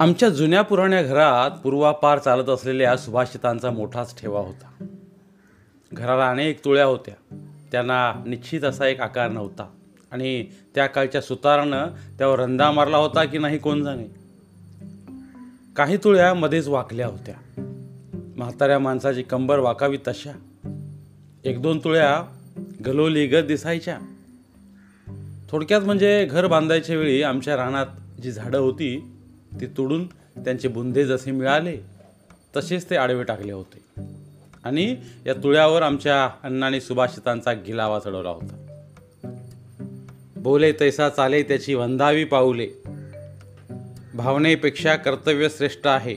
आमच्या जुन्या पुराण्या घरात पूर्वापार चालत असलेल्या सुभाषितांचा मोठाच ठेवा होता. घराला अनेक तुळ्या होत्या. त्यांना निश्चित असा एक आकार नव्हता. आणि त्या काळच्या सुतारानं त्यावर रंदा मारला होता की नाही कोण जाणे? काही तुळ्या मध्येच वाकल्या होत्या. म्हाताऱ्या माणसाची कंबर वाकावी तशा. एक दोन तुळ्या गलोली गत दिसायच्या. थोडक्यात म्हणजे घर बांधायच्या वेळी आमच्या रानात जी झाडं होती ती तोडून त्यांचे बुंदे जसे मिळाले तसेच ते आडवे टाकले होते. आणि या तुळ्यावर आमच्या अण्णाने सुभाषितांचा गिलावा चढवला होता. बोले तैसा चाले त्याची वंदावी पाऊले. भावनेपेक्षा कर्तव्य श्रेष्ठ आहे.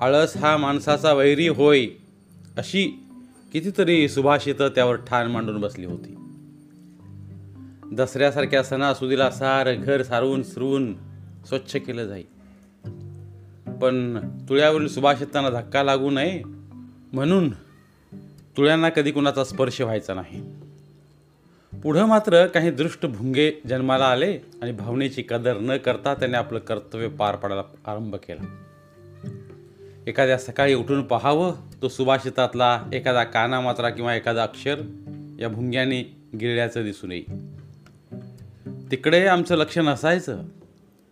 आळस हा माणसाचा वैरी होय अशी कितीतरी सुभाषितं त्यावर ठाण मांडून बसली होती. दसऱ्यासारख्या सणासुदीला सार घर सारून सुरून स्वच्छ केलं जाईल पण तुळ्यावरील सुभाषितांना धक्का लागू नये म्हणून तुळ्यांना कधी कुणाचा स्पर्श व्हायचा नाही. पुढं मात्र काही दृष्ट भुंगे जन्माला आले आणि भावनेची कदर न करता त्याने आपलं कर्तव्य पार पाडायला आरंभ केला. एखाद्या सकाळी उठून पाहावं तो सुभाषितातला एखादा काना मात्रा किंवा एखादा अक्षर या भुंग्याने गिळल्याचं दिसून येईल तिकडे आमचं लक्ष नसायचं.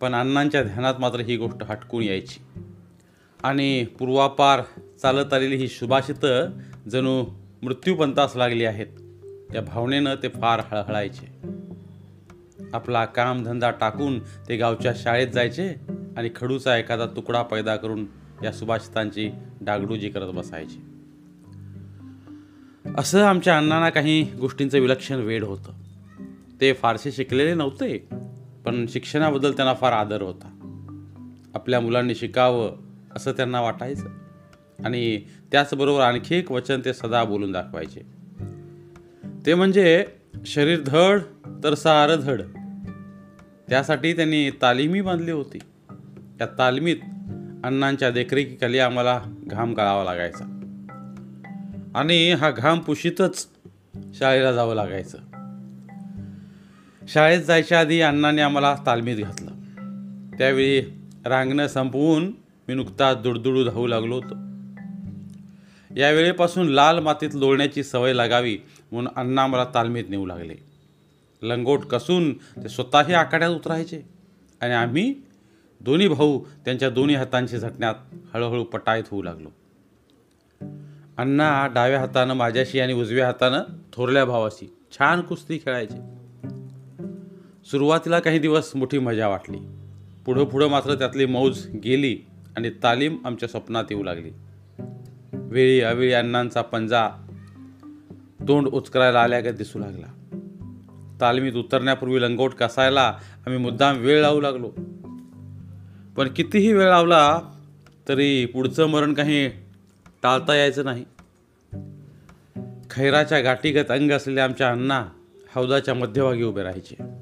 पण अण्णांच्या ध्यानात मात्र ही गोष्ट हटकून यायची. आणि पूर्वापार चालत आलेली ही सुभाषितं जणू मृत्यूपंतास लागली आहेत. या भावनेनं ते फार हळहळायचे. आपला कामधंदा टाकून ते गावच्या शाळेत जायचे आणि खडूचा एखादा तुकडा पैदा करून या सुभाषितांची डागडुजी करत बसायची. असं आमच्या अण्णांना काही गोष्टींचं विलक्षण वेड होतं. ते फारसे शिकलेले नव्हते. पण शिक्षणाबद्दल त्यांना फार आदर होता. आपल्या मुलांनी शिकावं असं त्यांना वाटायचं. आणि त्याचबरोबर आणखी एक वचन ते सदा बोलून दाखवायचे. ते म्हणजे शरीर धड तर सार धड. त्यासाठी त्यांनी तालीमी बांधली होती. त्या तालमीत अण्णांच्या देखरेखीखाली आम्हाला घाम गाळावा लागायचा. आणि हा घाम पुशीतच शाळेला जावं लागायचं. शाळेत जायच्या आधी अण्णाने आम्हाला तालमीत घातलं. त्यावेळी रांगणं संपवून मी नुकताच दुडदुडू धावू लागलो होतो. यावेळेपासून लाल मातीत लोळण्याची सवय लागावी म्हणून अण्णा मला तालमीत नेऊ लागले. लंगोट कसून ते स्वतःही आखाड्यात उतरायचे आणि आम्ही दोन्ही भाऊ त्यांच्या दोन्ही हातांशी झटण्यात हळूहळू पटायत होऊ लागलो. अण्णा डाव्या हातानं माझ्याशी आणि उजव्या हातानं थोरल्या भावाशी छान कुस्ती खेळायचे. सुरुवातीला काही दिवस मोठी मजा वाटली. पुढं पुढं मात्र त्यातली मौज गेली आणि तालीम आमच्या स्वप्नात येऊ लागली. वेळी अवेळी अण्णांचा पंजा तोंड उचकरायला का दिसू लागला. तालमीत उतरण्यापूर्वी लंगोट कसायला आम्ही मुद्दाम वेळ लावू लागलो. पण कितीही वेळ लावला तरी पुढचं मरण काही टाळता यायचं नाही. खैराच्या गाठीगत अंग असलेल्या आमच्या अण्णा हौदाच्या मध्यभागी उभे राहायचे.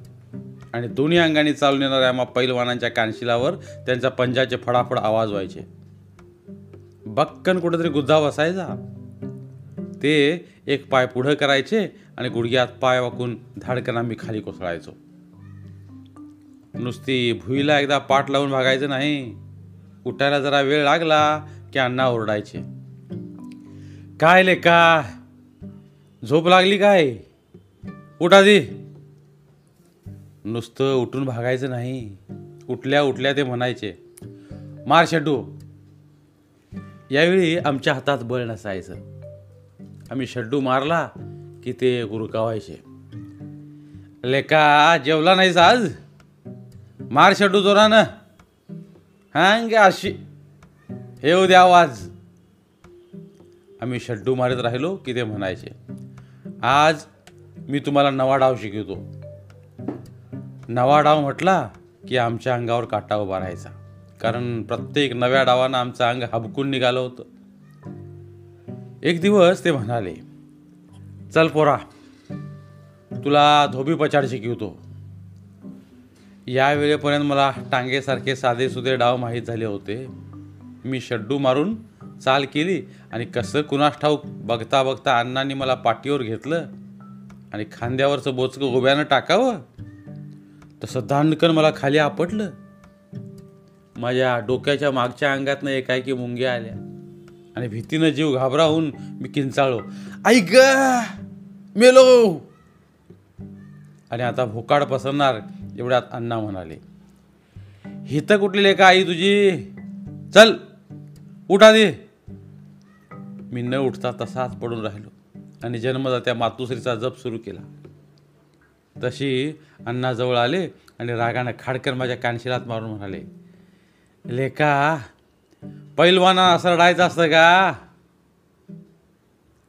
आणि दोन्ही अंगाने चालून येणाऱ्या मग पैलवानांच्या कानशिलावर त्यांच्या पंजाचे फडाफड आवाज व्हायचे. बक्कन कुठेतरी गुद्धा बसायचा. ते एक पाय पुढं करायचे आणि गुडघ्यात पाय वाकून धाडकन आम्ही खाली कोसळायचो. नुसती भुईला एकदा पाठ लावून भागायचं नाही. उठायला जरा वेळ लागला की अण्णा ओरडायचे. काय ले का झोप लागली काय? उठा दे नुसतं उठून भागायचं नाही. उठल्या उठल्या ते म्हणायचे मार शेड्डू यावेळी आमच्या हातात बळ नसायचं. आम्ही शड्डू मारला की ते गुरकावायचे. लेका जेवला नाहीस आज? मार शड्डू जोरानं. हांग अशी हे उद्या आवाज. आम्ही शड्डू मारत राहिलो की ते म्हणायचे आज मी तुम्हाला नवा डाव शिकवतो. नवा डाव म्हटला की आमच्या अंगावर काटा उभा राहायचा. कारण प्रत्येक नव्या डावानं आमचं अंग हबकून निघालं होतं. एक दिवस ते म्हणाले चल पोरा तुला धोबी पचाड शिकवतो. या वेळेपर्यंत मला टांगेसारखे साधे सुधे डाव माहीत झाले होते. मी शड्डू मारून चाल केली आणि कसं कुणास ठाऊक बघता बघता अण्णांनी मला पाठीवर घेतलं आणि खांद्यावरचं बोचकं उभ्यानं टाकावं तसं दांडकन मला खाली आपटलं. माझ्या डोक्याच्या मागच्या अंगातनं एकाएकी मुंग्या आल्या. आणि भीतीनं जीव घाबराहून मी किंचाळलो. ऐक मेलो. आणि आता भोकाड पसरणार एवढ्यात अण्णा म्हणाले. हे तर कुठली का आई तुझी? चल उठा दे मी न उठता तसाच पडून राहिलो आणि जन्मदात्या मातुश्रीचा जप सुरू केला. तशी अण्णाजवळ आले आणि रागानं खाडकर माझ्या कानशिलात मारून म्हणाले लेका पैलवाना असं रडायचं असतं का?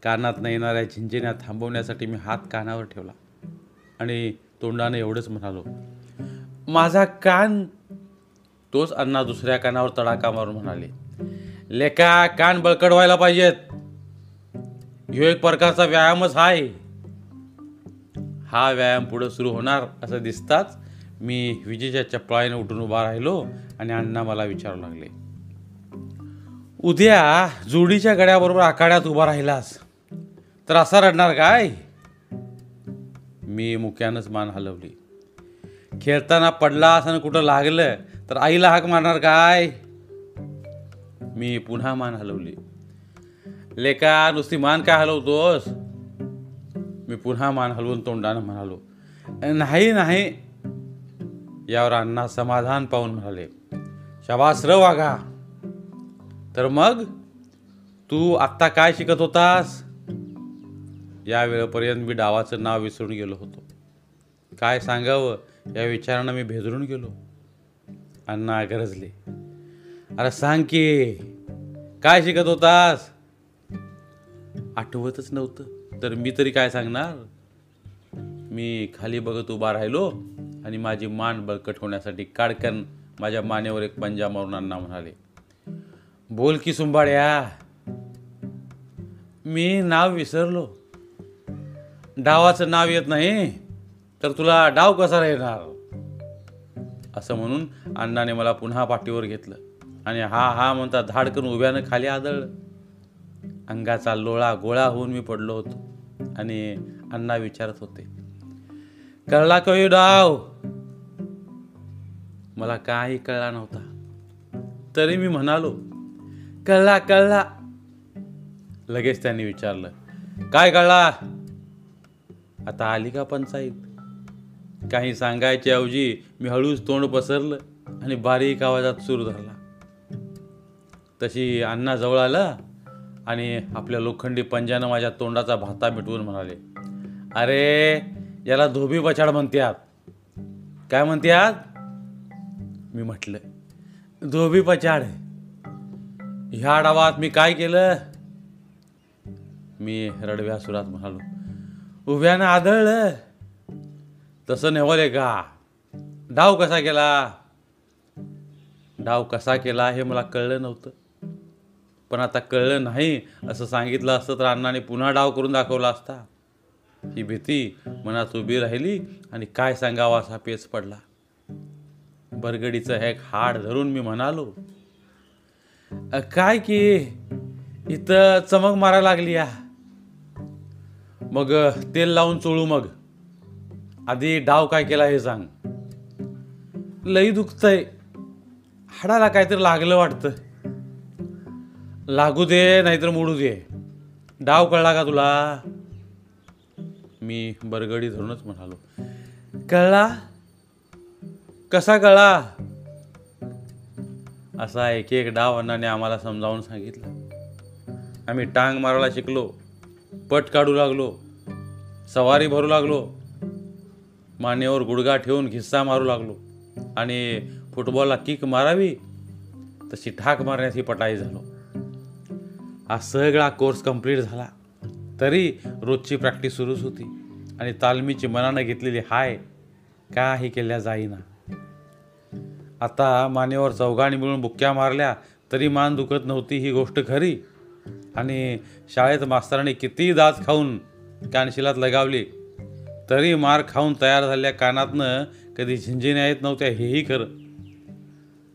कानात न येणाऱ्या झिंजिन्या थांबवण्यासाठी मी हात कानावर ठेवला आणि तोंडाने एवढंच म्हणालो माझा कान तोच अण्णा दुसऱ्या कानावर तडाखा मारून म्हणाले लेका कान बळकट व्हायला पाहिजेत. ह्यो एक प्रकारचा व्यायामच आहे हा व्यायाम पुढं सुरू होणार असं दिसताच मी विजेच्या चपळाईने उठून उभा राहिलो आणि अण्णा मला विचारू लागले उद्या जोडीच्या गड्याबरोबर आखाड्यात उभा राहिलास तर असा रडणार काय? मी मुक्यानंच मान हलवली खेळताना पडला असं कुठं लागलं तर आईला हाक मारणार काय? मी पुन्हा मान हलवली लेका नुसती मान काय हलवतोस? मी पुन्हा मान हलवून तोंडानं म्हणालो नाही नाही. यावर अण्णा समाधान पाहून म्हणाले शबास र वाघा. तर मग तू आत्ता काय शिकत होतास? या वेळेपर्यंत मी डावाचं नाव विसरून गेलो होतो. काय सांगावं या विचारानं मी भेदरून गेलो. अण्णा गरजले अरे सांग की काय शिकत होतास? आठवतच नव्हतं. तर मी तरी काय सांगणार? मी खाली बघत उभा राहिलो आणि माझी मान बळकट होण्यासाठी काडकन माझ्या मानेवर एक पंजा मारून अण्णा म्हणाले बोल की सुंबाड्या मी नाव विसरलो. डावाचं नाव येत नाही तर तुला डाव कसा राहणार असं म्हणून अण्णाने मला पुन्हा पाठीवर घेतलं आणि हा हा म्हणता धाडकन उभ्यानं खाली आदळलं. अंगाचा लोळा गोळा होऊन मी पडलो होतो आणि अण्णा विचारत होते कळला कळू हो डाव? मला काही कळला नव्हता. तरी मी म्हणालो कळला कळला. लगेच त्यांनी विचारलं काय कळला? आता आली का पंचायत? काही सांगायच्या ऐवजी मी हळूच तोंड पसरलं आणि बारीक आवाजात सूर धरला. तशी अण्णा जवळ आला? आणि आपल्या लोखंडी पंजानं माझ्या तोंडाचा भाता मिटवून म्हणाले अरे याला धोबी पछाड म्हणतात काय म्हणतात मी म्हटलं धोबी पछाड ह्या डावात मी काय केलं? मी रडव्या सुरात म्हणालो उभ्यानं आदळलं. तसं नेवले का? डाव कसा केला? डाव कसा केला हे मला कळलं नव्हतं. पण आता कळलं नाही असं सांगितलं असतं तर अण्णाने पुन्हा डाव करून दाखवला असता. ही भीती मनात उभी राहिली आणि काय सांगावा असा पेच पडला. बरगडीचं हे हाड धरून मी म्हणालो काय की इथं चमक मारा लागली या मग तेल लावून चोळू मग. आधी डाव काय केला हे सांग. लई दुखतंय. हाडाला काहीतरी लागलं वाटतं. लागू दे नाहीतर मोडू दे. डाव कळला का तुला? मी बरगडी धरूनच म्हणालो. कळला? कसा कळला? असा एक एक डाव अण्णाने आम्हाला समजावून सांगितलं. आम्ही टांग मारायला शिकलो पट काढू लागलो सवारी भरू लागलो मानेवर गुडगा ठेवून घिस्सा मारू लागलो आणि फुटबॉलला किक मारावी तशी ठाक मारण्यात ही पटाई झालो. हा सगळा कोर्स कंप्लीट झाला. तरी रोजची प्रॅक्टिस सुरूच होती. आणि तालमीची मनानं घेतलेली हाय काही केल्या जाईना. आता मानेवर चौघाणी मिळून बुक्क्या मारल्या तरी मान दुखत नव्हती ही गोष्ट खरी. आणि शाळेत मास्तरांनी किती दात खाऊन कानशिलात लगावली तरी मार खाऊन तयार झालेल्या कानातनं कधी झिंझिन्या येत नव्हत्या हेही खरं.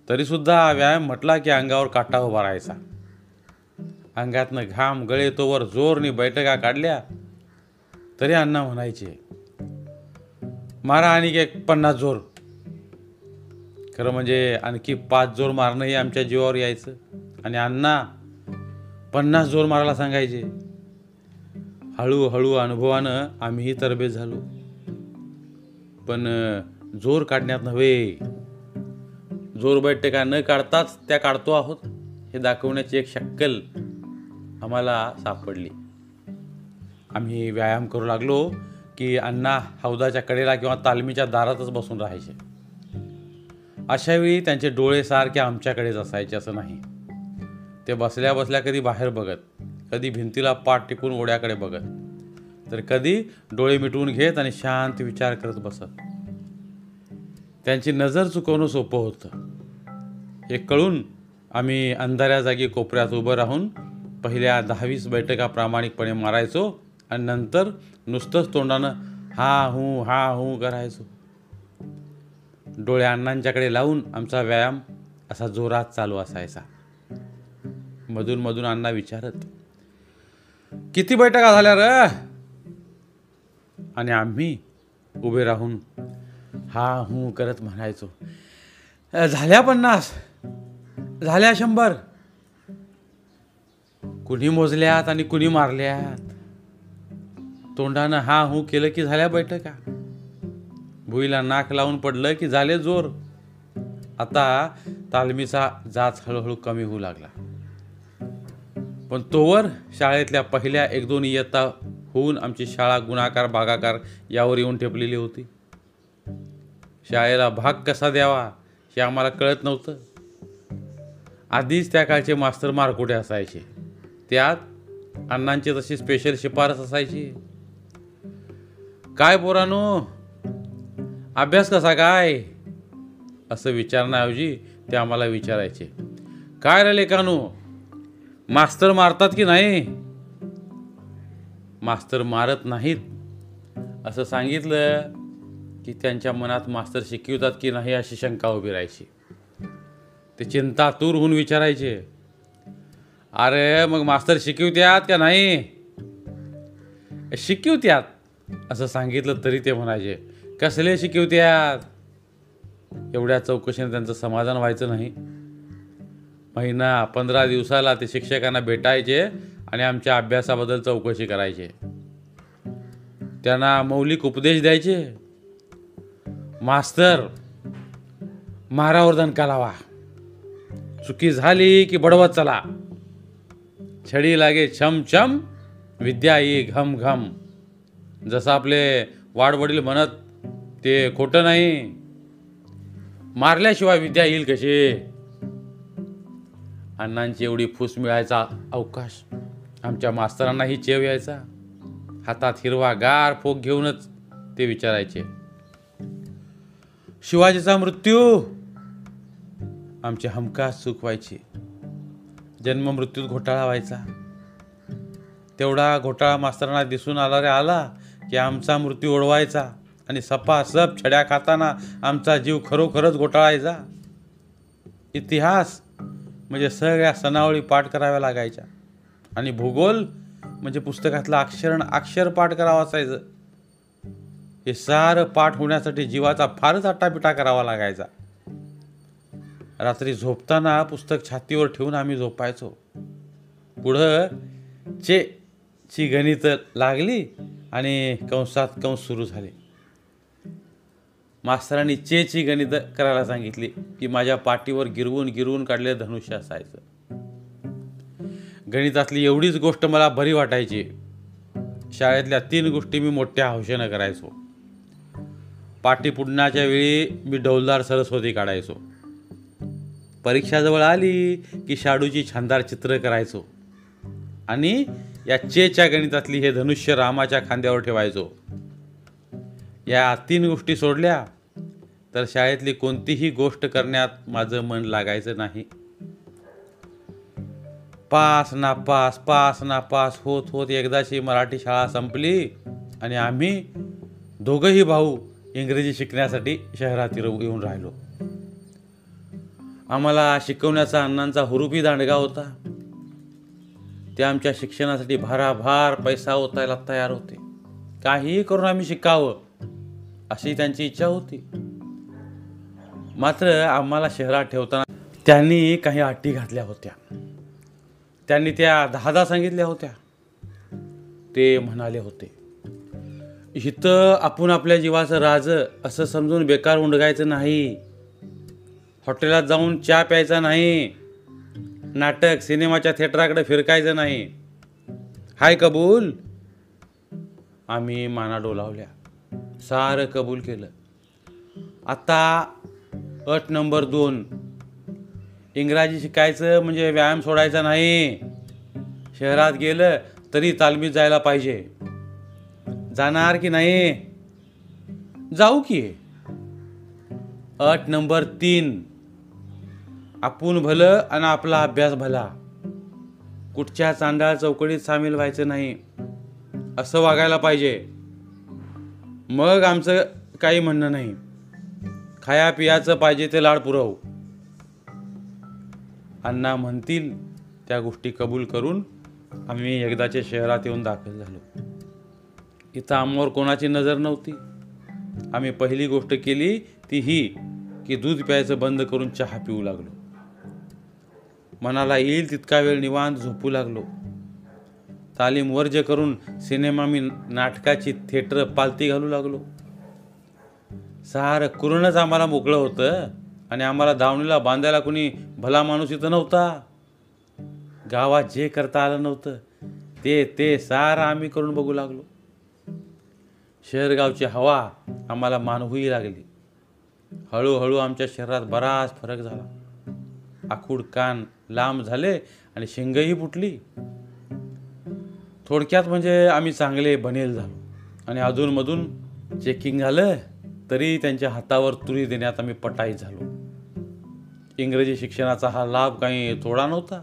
तरीसुद्धा हा व्यायाम म्हटला की अंगावर काटा उभा राहायचा. अंगातनं घाम गळे तोवर जोरनी बैठका काढल्या तरी अण्णा म्हणायचे मारा आणि एक पन्नास जोर. खरं म्हणजे आणखी पाच जोर मारणंही आमच्या जीवावर यायचं. आणि अण्णा पन्नास जोर मारायला सांगायचे हळूहळू अनुभवानं आम्हीही तरबेज झालो. पण जोर काढण्यात नव्हे. जोर बैठका न काढताच त्या काढतो आहोत. हे दाखवण्याची एक शक्कल आम्हाला सापडली. आम्ही व्यायाम करू लागलो की अण्णा हौदाच्या कडेला किंवा तालमीच्या दारातच बसून राहायचे. अशावेळी त्यांचे डोळे सारखे आमच्याकडेच असायचे असं नाही. ते बसल्या बसल्या कधी बाहेर बघत कधी भिंतीला पाठ टिकून ओढ्याकडे बघत तर कधी डोळे मिटवून घेत आणि शांत विचार करत बसत. त्यांची नजर चुकवणं सोपं होतं. हे कळून आम्ही अंधाऱ्या जागी कोपऱ्यात उभं राहून पहिल्या दहावीस बैठका प्रामाणिकपणे मारायचो आणि नंतर नुसतंच तोंडानं हा हू हा हू करायचो. डोळे अण्णांच्याकडे लावून आमचा व्यायाम असा जोरात चालू असायचा. मधून मधून अण्णा विचारत किती बैठका झाल्या र? आणि आम्ही उभे राहून हा हू करत म्हणायचो झाल्या पन्नास झाल्या शंभर. कुणी मोजल्यात आणि कुणी मारल्यात. तोंडानं हा हू केलं की झाल्या बैठका. भुईला नाक लावून पडलं की झाले जोर. आता तालमीचा जाच हळूहळू कमी होऊ लागला. पण तोवर शाळेतल्या पहिल्या एक दोन इयत्ता होऊन आमची शाळा गुणाकार भागाकार यावर येऊन ठेपलेली होती. शाळेला भाग कसा द्यावा हे आम्हाला कळत नव्हतं. आधीच त्या काळचे मास्तर मारकुटे असायचे. त्यात अण्णांची तशी स्पेशल शिफारस असायची. काय पोरानो? अभ्यास कसा काय? असं विचारण्याऐवजी ते आम्हाला विचारायचे. काय रे लेखानू मास्तर मारतात की नाही? मास्तर मारत नाहीत. असं सांगितलं की त्यांच्या मनात मास्तर शिकवतात की नाही अशी शंका उभी राहायची. ते चिंतातूर होऊन विचारायचे. अरे मग मास्तर शिकवत्यात का नाही? शिकवत्यात असं सांगितलं तरी ते म्हणायचे. कसले शिकवत्यात? एवढ्या चौकशीने त्यांचं समाधान व्हायचं नाही. महिना पंधरा दिवसाला ते शिक्षकांना भेटायचे आणि आमच्या अभ्यासाबद्दल चौकशी करायचे. त्यांना मौलिक उपदेश द्यायचे. मास्तर मारावर दणका लावा चुकी झाली की बडवत चला. छडी लागे छम छम विद्या येई घम घम. जसं आपले वाडवडील म्हणत ते खोटं नाही. मारल्याशिवाय विद्या येईल कशी? अण्णांची एवढी फूस मिळायचा अवकाश. आमच्या मास्तरांनाही चेव यायचा. हातात हिरवा गार फोक घेऊनच ते विचारायचे. शिवाजीचा मृत्यू. आमचे हमखास सुख व्हायची जन्म मृत्यूत घोटाळा व्हायचा. तेवढा घोटाळा मास्तरांना दिसून आला रे आला की आमचा मृत्यू ओढवायचा आणि सपासप छड्या खाताना आमचा जीव खरोखरच घोटाळायचा. इतिहास म्हणजे सगळ्या सणावळी पाठ कराव्या लागायच्या आणि भूगोल म्हणजे पुस्तकातलं अक्षरण अक्षर पाठ करावा असायचं हे सारं पाठ होण्यासाठी जीवाचा फारच आटापिटा करावा लागायचा. रात्री झोपताना पुस्तक छातीवर ठेवून आम्ही झोपायचो. पुढं चे ची गणितं लागली आणि कंसात कंस सुरू झाले. मास्तरांनी चेची गणितं करायला सांगितली की माझ्या पाठीवर गिरवून गिरवून काढलेलं धनुष्य असायचं. गणितातली एवढीच गोष्ट मला बरी वाटायची. शाळेतल्या तीन गोष्टी मी मोठ्या हौशेनं करायचो. पाठी पुडण्याच्या वेळी मी डौलदार सरस्वती काढायचो. परीक्षा जवळ आली की शाडूची छानदार चित्र करायचो. आणि या चेच्या गणितातली हे धनुष्य रामाच्या खांद्यावर ठेवायचो. या तीन गोष्टी सोडल्या तर शाळेतली कोणतीही गोष्ट करण्यात माझं मन लागायचं नाही. पास ना पास पास ना पास होत होत एकदाची मराठी शाळा संपली आणि आम्ही दोघंही भाऊ इंग्रजी शिकण्यासाठी शहरात येऊन राहिलो. आम्हाला शिकवण्याचा अण्णांचा हुरूपी दांडगा होता. ते आमच्या शिक्षणासाठी भाराभार पैसा ओतायला तयार होते. काहीही करून आम्ही शिकावं अशी त्यांची इच्छा होती. मात्र आम्हाला शहरात ठेवताना त्यांनी काही अटी घातल्या होत्या. त्यांनी त्या दहा दहा सांगितल्या होत्या. ते म्हणाले होते इथं आपण आपल्या जीवाचं राज असं समजून बेकार उंडगायचं नाही. हॉटेलात जाऊन चहा प्यायचा नाही. नाटक सिनेमाच्या थिएटराकडे फिरकायचं नाही. हाय कबूल. आम्ही माना डोलावल्या. सारं कबूल केलं. आता अट नंबर दोन. इंग्रजी शिकायचं म्हणजे व्यायाम सोडायचा नाही. शहरात गेलं तरी तालमीत जायला पाहिजे. जाणार की नाही? जाऊ की. अट नंबर तीन. आपण भलं आणि आपला अभ्यास भला. कुठच्या चांडाळ चौकडीत सामील व्हायचं नाही असं वागायला पाहिजे. मग आमचं काही म्हणणं नाही. खाया पियाचं पाहिजे ते लाड पुरव. अण्णा म्हणतील त्या गोष्टी कबूल करून आम्ही एकदाच्या शहरात येऊन दाखल झालो. इथं आमवर कोणाची नजर नव्हती. आम्ही पहिली गोष्ट केली ती ही की दूध प्यायचं बंद करून चहा पिऊ लागलो. मनाला येईल तितका वेळ निवांत झोपू लागलो. तालीम वर्ज करून सिनेमा मी नाटकाची थिएटर पालती घालू लागलो. सारं कुरणच आम्हाला मोकळं होतं आणि आम्हाला दावणीला बांधायला कुणी भला माणूस इथं नव्हता. गावात जे करता आलं नव्हतं. ते ते सारं आम्ही करून बघू लागलो. शहरगावची हवा आम्हाला मानवूही लागली. हळूहळू आमच्या शहरात बराच फरक झाला. आखूड कान लांब झाले आणि शिंगही फुटली. थोडक्यात म्हणजे आम्ही चांगले बनेल झालो. आणि अधूनमधून चेकिंग झालं तरी त्यांच्या हातावर तुरी देण्यात आम्ही पटाई झालो. इंग्रजी शिक्षणाचा हा लाभ काही थोडा नव्हता.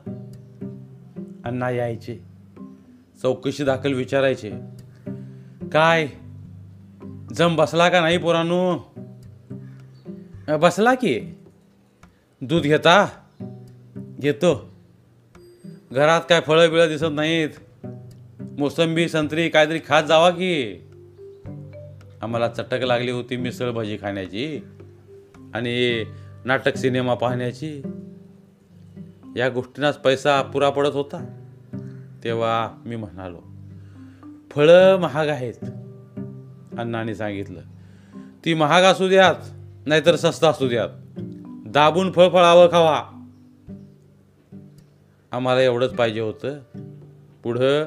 अण्णा यायचे. चौकशी दाखल विचारायचे. काय? जम बसला का नाही पोरांनो? बसला की. दूध घेता? घेतो घरात काय फळं बिळं दिसत नाहीत. मोसंबी संत्री काहीतरी खात जावा की. आम्हाला चटक लागली होती मिसळ भाजी खाण्याची आणि नाटक सिनेमा पाहण्याची. या गोष्टींनाच पैसा पुरा पडत होता. तेव्हा मी म्हणालो फळं महाग आहेत अण्णाने सांगितलं. ती महाग असू द्यात नाहीतर स्वस्त असू द्यात. दाबून फळ फळावं खावा. आम्हाला एवढंच पाहिजे होतं. पुढं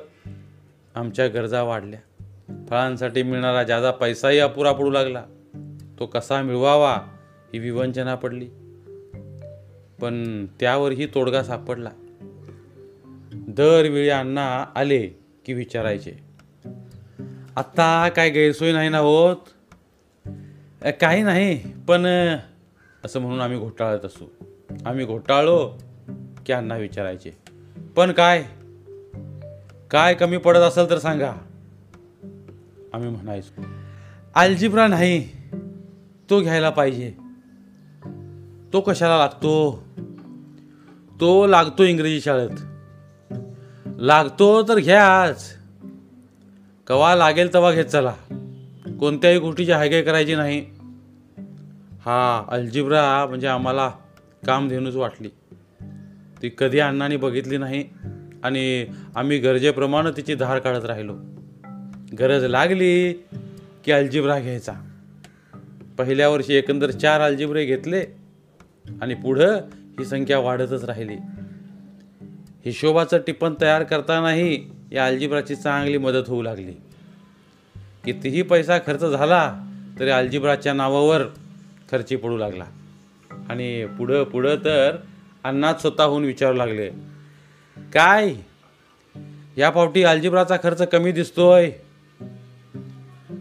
आमच्या गरजा वाढल्या. फळांसाठी मिळणारा ज्यादा पैसाही अपुरा पडू लागला. तो कसा मिळवावा ही विवंचना पडली. पण त्यावरही तोडगा सापडला. दरवेळी अण्णा आले की विचारायचे. आत्ता काय गैरसोय नाही ना होत? काही नाही पण असं म्हणून आम्ही घोटाळत असू. आम्ही घोटाळलो. की अण्णा विचारायचे. पण काय? काय कमी पडत असेल तर सांगा. आम्ही म्हणायचो अल्जिब्रा नाही. तो घ्यायला पाहिजे. तो कशाला लागतो? तो लागतो इंग्रजी शाळेत. लागतो तर घ्याच. कवा लागेल तेव्हा घेत चला. कोणत्याही गोष्टीची हायगाय करायची नाही. हा अल्जिब्रा म्हणजे आम्हाला कामधेनूच वाटली. ती कधी अण्णाने बघितली नाही आणि आम्ही गरजेप्रमाणे तिची धार काढत राहिलो. गरज लागली की अल्जिब्रा घ्यायचा. पहिल्या वर्षी एकंदर चार अल्जिब्रे घेतले आणि पुढं ही संख्या वाढतच राहिली. हिशोबाचं टिपण तयार करतानाही या अल्जिब्राची चांगली मदत होऊ लागली. कितीही पैसा खर्च झाला तरी अल्जिब्राच्या नावावर खर्ची पडू लागला. आणि पुढं पुढं तर अण्णाच स्वतःहून विचारू लागले. काय? या पावटी अल्जिब्राचा खर्च कमी दिसतोय.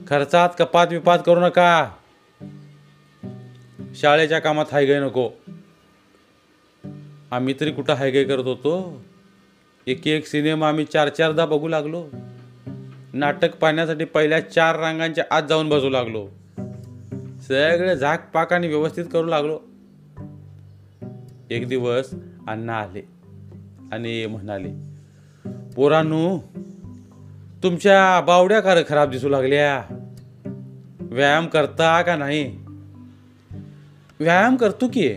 खर्चात कपात विपात करू नका. शाळेच्या कामात हायगाय नको. आम्ही तरी कुठं हायगाय करत होतो? एक एक सिनेमा आम्ही चार चारदा बघू लागलो. नाटक पाहण्यासाठी पहिल्या चार रांगांच्या आत जाऊन बसू लागलो. सगळे झाक पाक आणि व्यवस्थित करू लागलो. एक दिवस अण्णा आले आणि म्हणाले पोरांनो तुमच्या बावड्या कार खराब दिसू लागल्या. व्यायाम करता का नाही? व्यायाम करतो की.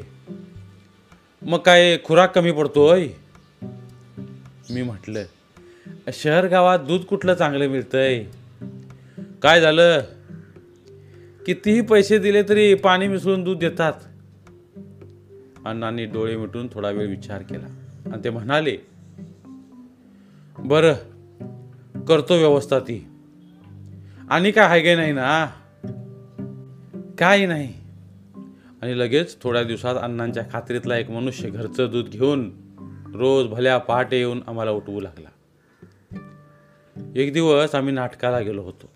मग काय खुराक कमी पडतोय? मी म्हटलं शहर गावात दूध कुठलं चांगलं मिळतंय? काय झालं? कितीही पैसे दिले तरी पाणी मिसळून दूध देतात. अण्णांनी डोळे मिटून थोडा वेळ विचार केला. आणि ते म्हणाले बरं करतो व्यवस्था ती. आणि काय आहे काय नाही ना? काही नाही. आणि लगेच थोड्या दिवसात अण्णांच्या खात्रीतला एक मनुष्य घरचं दूध घेऊन रोज भल्या पहाटे येऊन आम्हाला उठवू लागला. एक दिवस आम्ही नाटकाला गेलो होतो.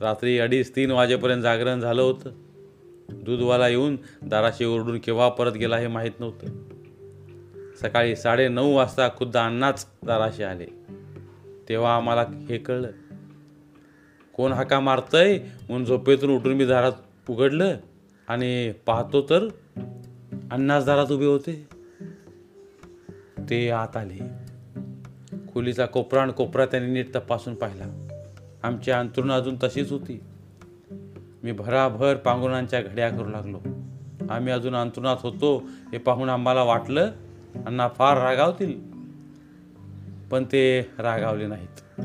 रात्री अडीच तीन वाजेपर्यंत जागरण झालं होतं. दूधवाला येऊन दाराशी ओरडून केव्हा परत गेला हे माहीत नव्हतं. सकाळी साडे नऊ वाजता खुद्द अण्णाच दाराशी आले. तेव्हा आम्हाला हे कळलं. कोण हाका मारतंय म्हणून झोपेतून उठून मी दारात उघडलं आणि पाहतो तर अण्णाच दारात उभे होते. ते आत आले. खोलीचा कोपरा आणि कोपरा त्यांनी नीट तपासून पाहिला. आमची अंतरुण अजून तशीच होती. मी भराभर पांघरुणांच्या घड्या करू लागलो. आम्ही अजून अंतरुणात होतो हे पाहून आम्हाला वाटलं अण्णा फार रागावतील. पण ते रागावले नाहीत.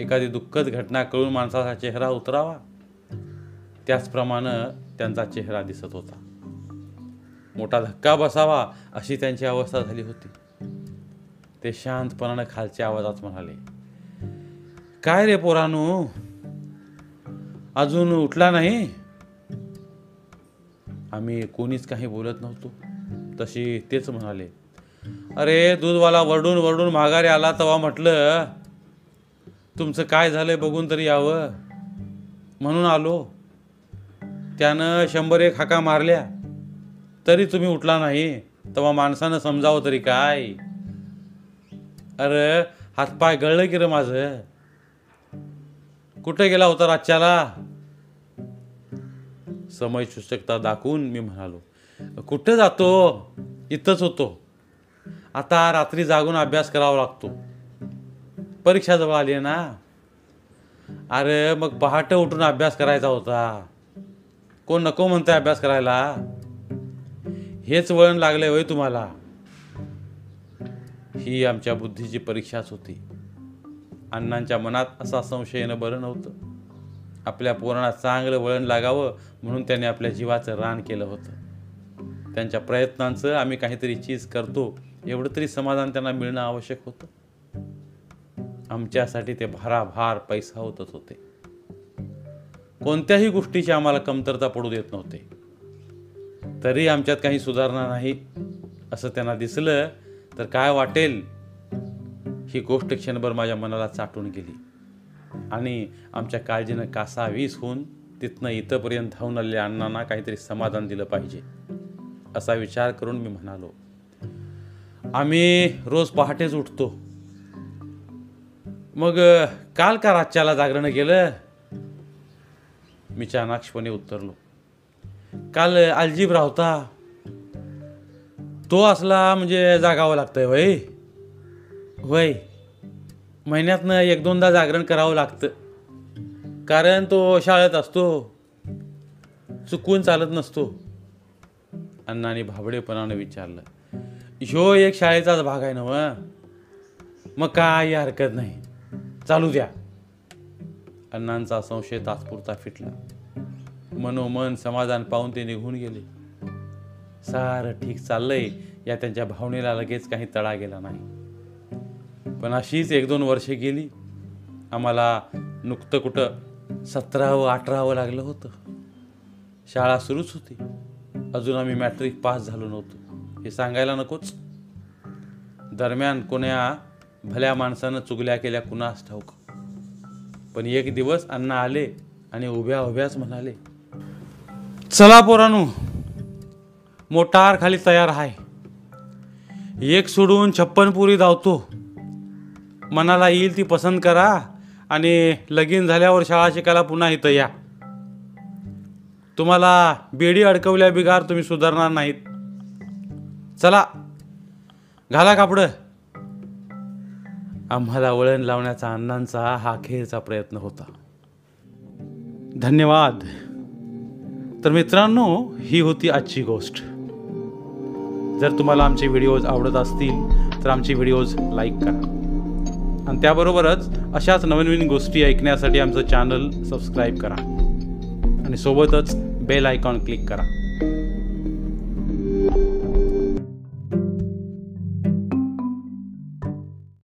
एखादी दुःखद घटना कळून माणसाचा चेहरा उतरावा. त्याचप्रमाणे त्यांचा चेहरा दिसत होता. मोठा धक्का बसावा अशी त्यांची अवस्था झाली होती. ते शांतपणानं खालच्या आवाजात म्हणाले काय रे पोरानू? अजून उठला नाही? आम्ही कोणीच काही बोलत नव्हतो. तशी तेच म्हणाले. अरे दूधवाला वरडून वरडून माघारी आला तेव्हा म्हटलं तुमचं काय झालंय बघून तरी यावं. म्हणून आलो. त्यानं शंभर एक हाका मारल्या. तरी तुम्ही उठला नाही तेव्हा माणसानं समजावं तरी काय? अरे हातपाय गळलं की रे माझं. कुठे गेला होता रातच्याला? समय सूचकता दाखवून मी म्हणालो कुठं जातो? इथंच होतो. आता रात्री जागून अभ्यास करावा लागतो. परीक्षा जवळ आली आहे ना? अरे मग पहाटे उठून अभ्यास करायचा होता. कोण नको म्हणतंय अभ्यास करायला? हेच वळण लागलंय होय तुम्हाला. ही आमच्या बुद्धीची परीक्षाच होती. अण्णांच्या मनात असा संशय येणं बरं नव्हतं. आपल्या पोरांना चांगलं वळण लागावं म्हणून त्याने आपल्या जीवाचं रान केलं होतं. त्यांच्या प्रयत्नांचं आम्ही काहीतरी चीज करतो एवढं तरी समाधान त्यांना मिळणं आवश्यक होतं. आमच्यासाठी ते भाराभार पैसा होतच होते. कोणत्याही गोष्टीची आम्हाला कमतरता पडू देत नव्हते. तरी आमच्यात काही सुधारणा नाही असं त्यांना दिसलं तर काय वाटेल? ही गोष्ट क्षणभर माझ्या मनाला चाटून गेली. आणि आमच्या काळजीनं कासावीस होऊन तिथनं इथंपर्यंत धावून आलेल्या अण्णांना काहीतरी समाधान दिलं पाहिजे असा विचार करून मी म्हणालो आम्ही रोज पहाटेच उठतो. मग काल का रातच्याला जागरण केलं मी चाणाक्षपणे उत्तरलो काल अलजीब राहता तो असला म्हणजे जागावं लागतंय वय होय महिन्यातनं एक दोनदा जागरण करावं लागतं. कारण तो शाळेत असतो. चुकवून चालत नसतो. अण्णाने भाबडेपणानं विचारलं ह्यो एक शाळेचाच भाग आहे ना व मग काय हरकत नाही. चालू द्या. अण्णांचा संशय तात्पुरता फिटला. मनोमन समाधान पाहून ते निघून गेले. सारं ठीक चाललंय. या त्यांच्या भावनेला लगेच काही तडा गेला नाही. पण अशीच एक दोन वर्षे गेली. आम्हाला नुकतं कुठं सतरावं अठरावं लागलं होतं. शाळा सुरूच होती. अजून आम्ही मॅट्रिक पास झालो नव्हतो. हे सांगायला नकोच. दरम्यान कोण्या भल्या माणसानं चुगल्या केल्या कुणास ठाऊक. पण एक दिवस अण्णा आले आणि उभ्या उभ्याच म्हणाले चला पोरानू मोटार खाली तयार आहे. एक सोडून छप्पन पुरी धावतो. मनाला येईल ती पसंत करा आणि लगीन झाल्यावर शाळा शिकायला पुन्हा इथं या. तुम्हाला बेडी अडकवल्या बिगार तुम्ही सुधारणार नाहीत. चला घाला कापडं. आम्हाला वळण लावण्याचा अण्णांचा हा अखेरचा प्रयत्न होता. धन्यवाद. तर मित्रांनो ही होती आजची गोष्ट. जर तुम्हाला आमचे व्हिडिओज आवडत असतील तर आमचे व्हिडिओज लाईक करा. आणि त्याबरोबरच अशाच नवीन नवीन गोष्टी ऐकण्यासाठी आमचं चॅनल सबस्क्राईब करा. आणि सोबतच बेल आयकॉन क्लिक करा.